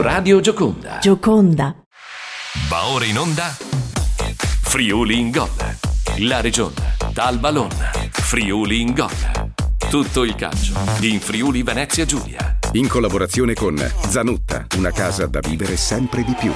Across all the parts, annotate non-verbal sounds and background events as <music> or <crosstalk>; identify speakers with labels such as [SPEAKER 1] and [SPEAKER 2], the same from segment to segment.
[SPEAKER 1] Radio Gioconda.
[SPEAKER 2] Gioconda.
[SPEAKER 1] Va ora in onda. Friuli in gol. La regione. Dal Ballon. Friuli in gol. Tutto il calcio in Friuli Venezia Giulia.
[SPEAKER 3] In collaborazione con Zanutta, una casa da vivere sempre di più.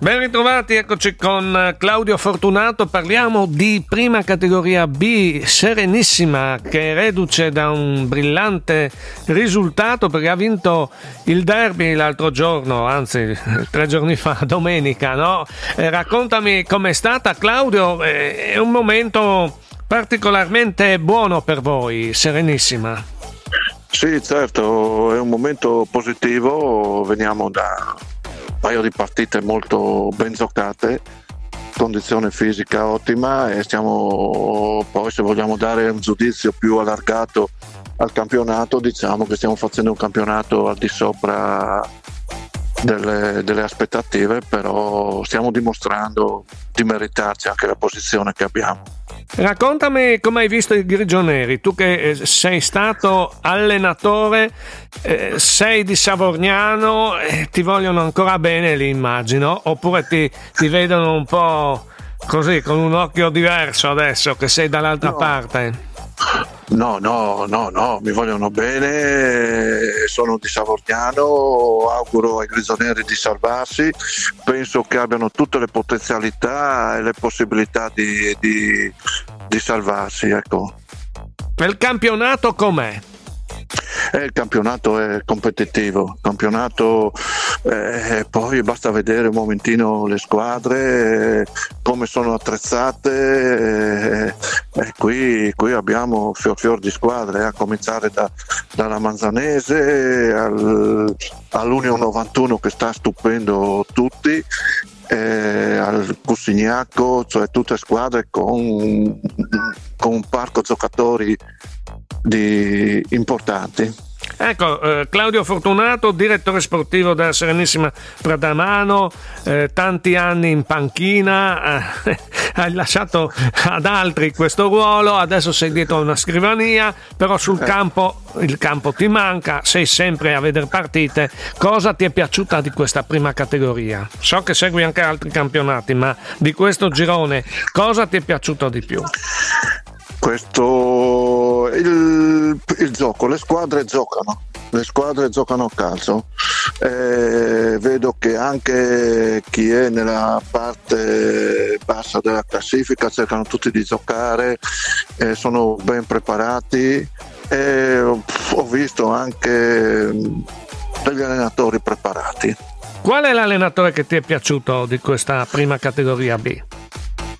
[SPEAKER 4] Ben ritrovati, eccoci con Claudio Fortunato, parliamo di prima categoria B, Serenissima, che è reduce da un brillante risultato perché ha vinto il derby l'altro giorno, anzi <laughs> tre giorni fa, <laughs> domenica, no? Eh, raccontami com'è stata Claudio, eh, è un momento particolarmente buono per voi, Serenissima.
[SPEAKER 5] Sì, certo, è un momento positivo, veniamo da paio di partite molto ben giocate, condizione fisica ottima e stiamo poi se vogliamo dare un giudizio più allargato al campionato diciamo che stiamo facendo un campionato al di sopra delle, delle, aspettative, però stiamo dimostrando di meritarci anche la posizione che abbiamo.
[SPEAKER 4] Raccontami come hai visto i Grigioneri, tu che eh, sei stato allenatore, eh, sei di Savorniano, eh, ti vogliono ancora bene lì immagino, oppure ti, ti, vedono un po' così con un occhio diverso adesso che sei dall'altra no. parte?
[SPEAKER 5] No, no, no, no, mi vogliono bene, sono di Savorniano, auguro ai Grigionieri di salvarsi, penso che abbiano tutte le potenzialità e le possibilità di, di, di salvarsi. Ecco.
[SPEAKER 4] Il campionato com'è?
[SPEAKER 5] Eh, il campionato è competitivo, il campionato eh, poi basta vedere un momentino le squadre, eh, come sono attrezzate, eh, qui, qui, abbiamo fior fior di squadre, a cominciare da, dalla Manzanese al, all'Union 91 che sta stupendo tutti eh, al Cussignacco, cioè tutte squadre con, con un parco giocatori di, importanti.
[SPEAKER 4] Ecco, eh, Claudio Fortunato, direttore sportivo della Serenissima Pradamano, eh, tanti anni in panchina, eh, <laughs> hai lasciato ad altri questo ruolo, adesso sei dietro a una scrivania, però sul eh. campo il campo ti manca, sei sempre a vedere partite. Cosa ti è piaciuta di questa prima categoria? So che segui anche altri campionati, ma di questo girone cosa ti è piaciuto di più?
[SPEAKER 5] Questo il, il gioco, le squadre giocano, le squadre giocano a calcio. Eh, vedo che anche chi è nella parte bassa della classifica cercano tutti di giocare, eh, sono ben preparati e ho visto anche degli allenatori preparati.
[SPEAKER 4] Qual è l'allenatore che ti è piaciuto di questa prima categoria B?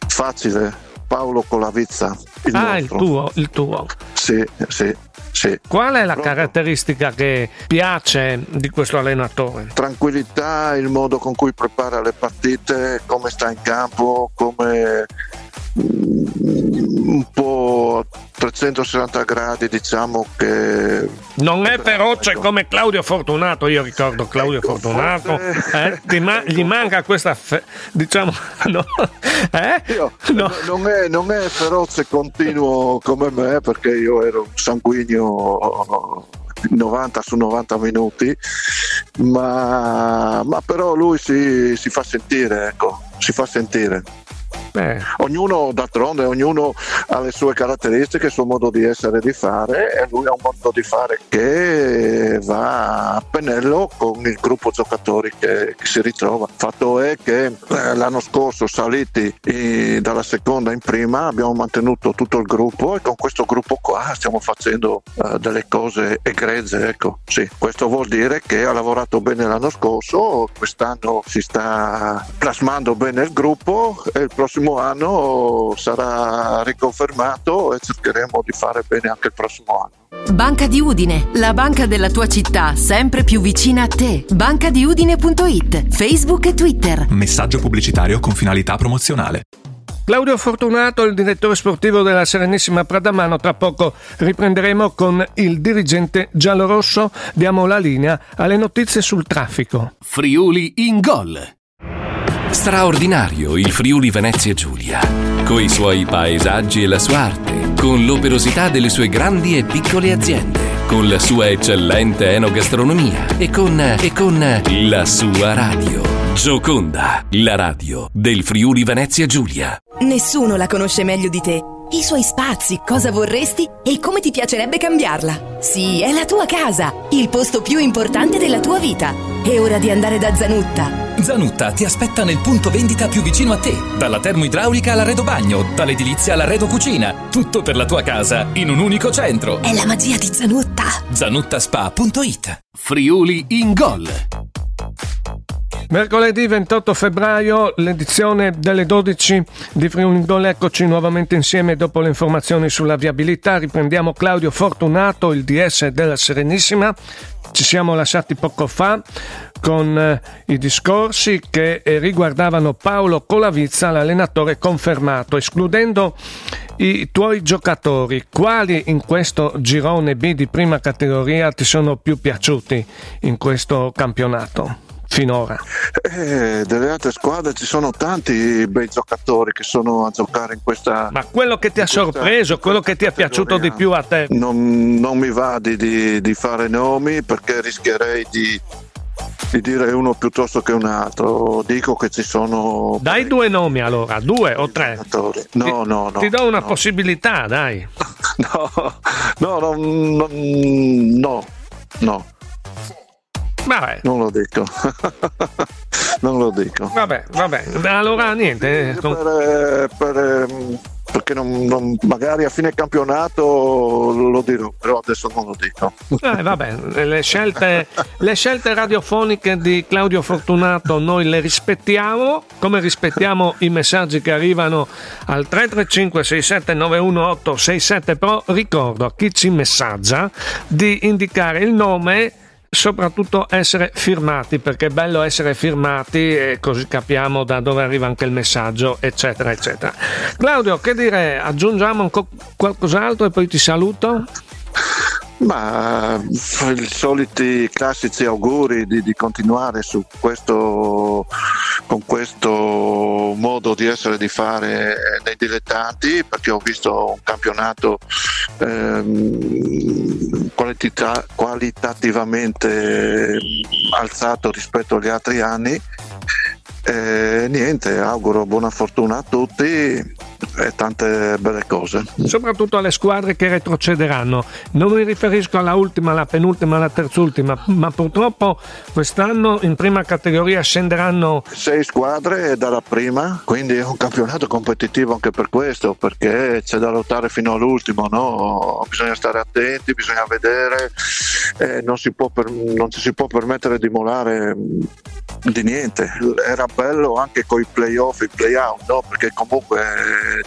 [SPEAKER 5] Facile, Paolo Colavizza.
[SPEAKER 4] Il ah, il tuo, il tuo.
[SPEAKER 5] Sì, sì. Sì.
[SPEAKER 4] Qual è la Pronto? caratteristica che piace di questo allenatore?
[SPEAKER 5] Tranquillità, il modo con cui prepara le partite, come sta in campo, come un po' 360 gradi diciamo che
[SPEAKER 4] non è feroce come Claudio Fortunato io ricordo Claudio ecco, Fortunato forse... eh, ma- gli manca questa fe- diciamo <laughs> no,
[SPEAKER 5] eh? io, no. Non, è, non è feroce continuo come me perché io ero sanguigno 90 su 90 minuti, ma, ma però lui si, si, fa sentire, ecco, si fa sentire. Beh. Ognuno d'altronde, ognuno ha le sue caratteristiche, il suo modo di essere e di fare e lui ha un modo di fare che va a pennello con il gruppo giocatori che, che si ritrova. Fatto è che eh, l'anno scorso saliti in, dalla seconda in prima abbiamo mantenuto tutto il gruppo e con questo gruppo qua stiamo facendo eh, delle cose egregie. Ecco, sì, questo vuol dire che ha lavorato bene l'anno scorso, quest'anno si sta plasmando bene il gruppo e il prossimo prossimo anno sarà riconfermato e cercheremo di fare bene anche il prossimo anno.
[SPEAKER 6] Banca di Udine, la banca della tua città, sempre più vicina a te. Bancadiudine.it, Facebook e Twitter.
[SPEAKER 7] Messaggio pubblicitario con finalità promozionale.
[SPEAKER 4] Claudio Fortunato, il direttore sportivo della Serenissima Pradamano. Tra poco riprenderemo con il dirigente giallorosso. Diamo la linea alle notizie sul traffico.
[SPEAKER 1] Friuli in gol. Straordinario il Friuli Venezia Giulia, coi suoi paesaggi e la sua arte con l'operosità delle sue grandi e piccole aziende, con la sua eccellente enogastronomia e con, e con la sua radio. Gioconda, la radio del Friuli Venezia Giulia.
[SPEAKER 2] Nessuno la conosce meglio di te. I suoi spazi, cosa vorresti e come ti piacerebbe cambiarla. Sì, è la tua casa, il posto più importante della tua vita. È ora di andare da Zanutta.
[SPEAKER 8] Zanutta ti aspetta nel punto vendita più vicino a te. Dalla termoidraulica all'arredo bagno, dall'edilizia all'arredo cucina. Tutto per la tua casa in un unico centro.
[SPEAKER 2] È la magia di Zanutta.
[SPEAKER 8] Zanuttaspa.it
[SPEAKER 1] Friuli in gol.
[SPEAKER 4] Mercoledì 28 febbraio, l'edizione delle 12 di Friuli in Gol. Eccoci nuovamente insieme dopo le informazioni sulla viabilità. Riprendiamo Claudio Fortunato, il DS della Serenissima. Ci siamo lasciati poco fa con eh, i discorsi che eh, riguardavano Paolo Colavizza, l'allenatore confermato, escludendo i tuoi giocatori. Quali in questo girone B di prima categoria ti sono più piaciuti in questo campionato? finora?
[SPEAKER 5] Eh, delle altre squadre ci sono tanti bei giocatori che sono a giocare in questa.
[SPEAKER 4] Ma quello che ti ha sorpreso, quello che ti è piaciuto di più a te?
[SPEAKER 5] Non, non mi va di, di, di, fare nomi perché rischierei di, di dire uno piuttosto che un altro. Dico che ci sono.
[SPEAKER 4] Dai due nomi allora, due o tre?
[SPEAKER 5] No, no, no.
[SPEAKER 4] Ti do una
[SPEAKER 5] no.
[SPEAKER 4] possibilità, dai. <laughs>
[SPEAKER 5] no, no, no, no, no.
[SPEAKER 4] Vabbè.
[SPEAKER 5] Non lo dico. <laughs> non lo dico.
[SPEAKER 4] Vabbè, vabbè. Allora niente.
[SPEAKER 5] Per, per, perché non, non, magari a fine campionato lo dirò, però adesso non lo dico.
[SPEAKER 4] Eh, vabbè, le scelte, le scelte radiofoniche di Claudio Fortunato noi le rispettiamo, come rispettiamo i messaggi che arrivano al 335 67918 67 però ricordo a chi ci messaggia di indicare il nome soprattutto essere firmati perché è bello essere firmati e così capiamo da dove arriva anche il messaggio eccetera eccetera. Claudio che dire? Aggiungiamo qualcos'altro e poi ti saluto
[SPEAKER 5] ma i soliti classici auguri di, di continuare questo, con questo modo di essere di fare nei dilettanti, perché ho visto un campionato ehm, qualità, qualitativamente alzato rispetto agli altri anni. E niente, auguro buona fortuna a tutti e tante belle cose.
[SPEAKER 4] Soprattutto alle squadre che retrocederanno. Non mi riferisco alla ultima, alla penultima, alla terzultima, ma purtroppo quest'anno in prima categoria scenderanno
[SPEAKER 5] sei squadre dalla prima, quindi è un campionato competitivo anche per questo, perché c'è da lottare fino all'ultimo, no? bisogna stare attenti, bisogna vedere, eh, non, si per, non ci si può permettere di molare di niente. Era bello anche con i playoff, i playout, no? perché comunque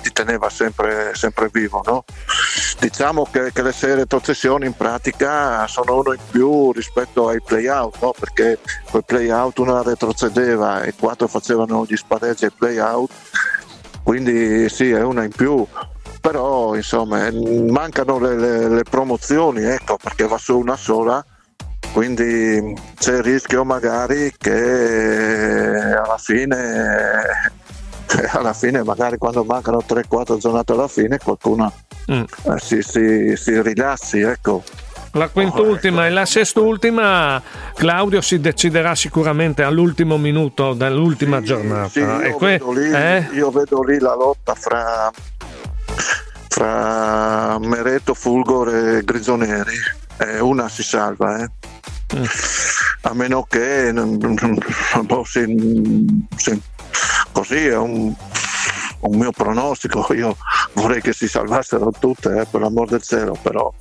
[SPEAKER 5] ti teneva sempre, sempre vivo. No? Diciamo che, che, le sei retrocessioni in pratica sono uno in più rispetto ai playout, no? perché con i playout una retrocedeva e quattro facevano gli spareggi ai playout, quindi sì, è una in più però insomma mancano le, le, le promozioni ecco perché va su una sola quindi c'è il rischio magari che alla fine <laughs> alla fine magari quando mancano 3-4 giornate alla fine qualcuno mm. eh, si, si, si, rilassi ecco
[SPEAKER 4] la quintultima e la sest'ultima Claudio si deciderà sicuramente all'ultimo minuto dell'ultima
[SPEAKER 5] sì,
[SPEAKER 4] giornata
[SPEAKER 5] sì, io, que- vedo lì, eh? io, vedo lì, la lotta fra, fra Mereto, Fulgore e Grigionieri eh, una si salva eh. mm. a meno che boh, si, si, così è un, un, mio pronostico. Io vorrei che si salvassero tutte eh, per l'amor del cielo però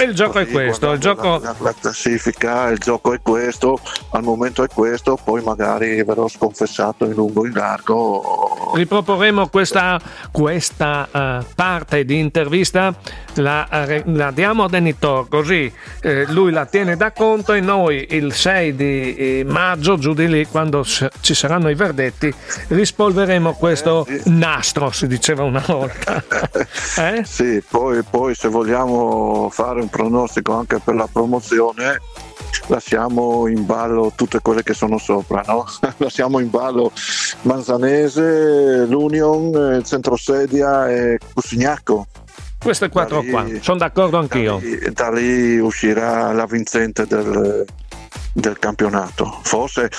[SPEAKER 4] e il gioco Così, è questo, il gioco...
[SPEAKER 5] La, la, classifica, il gioco è questo, al momento è questo, poi magari verrò sconfessato in lungo e in largo.
[SPEAKER 4] Riproporremo questa, questa uh, parte di intervista, la, la, diamo a Denitor, così eh, lui la tiene da conto e noi il 6 di eh, maggio, giù di lì, quando ci saranno i verdetti, rispolveremo questo eh, nastro, si diceva una volta. <laughs>
[SPEAKER 5] eh? Sì, poi, poi se vogliamo fare un pronostico anche per la promozione lasciamo in ballo tutte quelle che sono sopra, no? <laughs> lasciamo in ballo Manzanese, l'Union, Centrosedia e Cusignacco.
[SPEAKER 4] Queste quattro
[SPEAKER 5] lì,
[SPEAKER 4] qua, sono d'accordo anch'io.
[SPEAKER 5] Da lì, da lì uscirà la vincente del, del campionato. Forse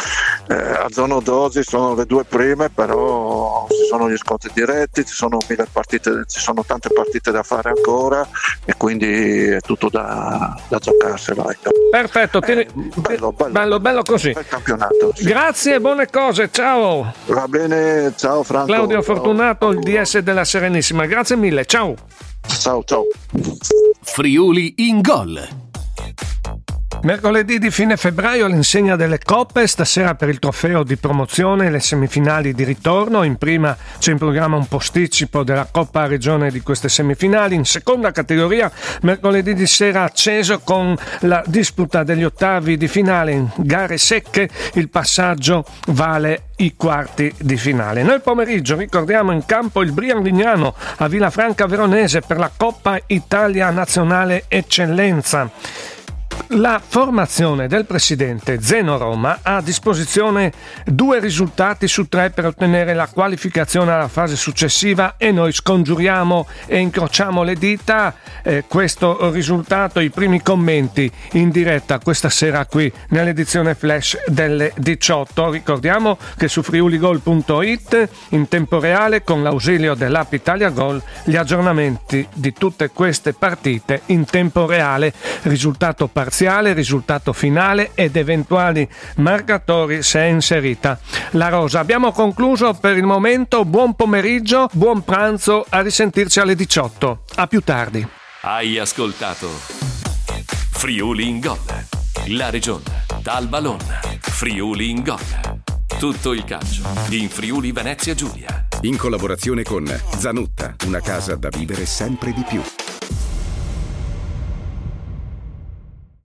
[SPEAKER 5] eh, a zona 12 sono le due prime, però ci sono gli scontri diretti, ci sono, mille partite, ci sono tante partite da fare ancora e quindi è tutto da, da giocarsela. Ecco.
[SPEAKER 4] Perfetto, ti...
[SPEAKER 5] Eh, bello, bello,
[SPEAKER 4] bello, bello così.
[SPEAKER 5] Bel campionato. Sì.
[SPEAKER 4] Grazie, buone cose, ciao.
[SPEAKER 5] Va bene, ciao Franco.
[SPEAKER 4] Claudio
[SPEAKER 5] ciao.
[SPEAKER 4] Fortunato, il DS della Serenissima, grazie mille, ciao.
[SPEAKER 5] Ciao, ciao.
[SPEAKER 1] Friuli in gol.
[SPEAKER 4] Mercoledì di fine febbraio all'insegna delle coppe, stasera per il trofeo di promozione le semifinali di ritorno, in prima c'è in programma un posticipo della Coppa Regione di queste semifinali, in seconda categoria mercoledì di sera acceso con la disputa degli ottavi di finale in gare secche, il passaggio vale i quarti di finale. Nel pomeriggio ricordiamo in campo il Brian Lignano a Villafranca Veronese per la Coppa Italia Nazionale Eccellenza. La formazione del presidente Zeno Roma ha a disposizione due risultati su tre per ottenere la qualificazione alla fase successiva e noi scongiuriamo e incrociamo le dita. Eh, questo risultato, i primi commenti in diretta questa sera qui nell'edizione flash delle 18. Ricordiamo che su friuligol.it in tempo reale con l'ausilio dell'app Italia Gol gli aggiornamenti di tutte queste partite in tempo reale, risultato parziale risultato finale ed eventuali marcatori se è inserita la rosa. Abbiamo concluso per il momento, buon pomeriggio, buon pranzo, a risentirci alle 18. A più tardi.
[SPEAKER 1] Hai ascoltato Friuli in gol. La regione, dal Ballon. Friuli in gol. Tutto il calcio in Friuli Venezia Giulia.
[SPEAKER 3] In collaborazione con Zanutta, una casa da vivere sempre di più.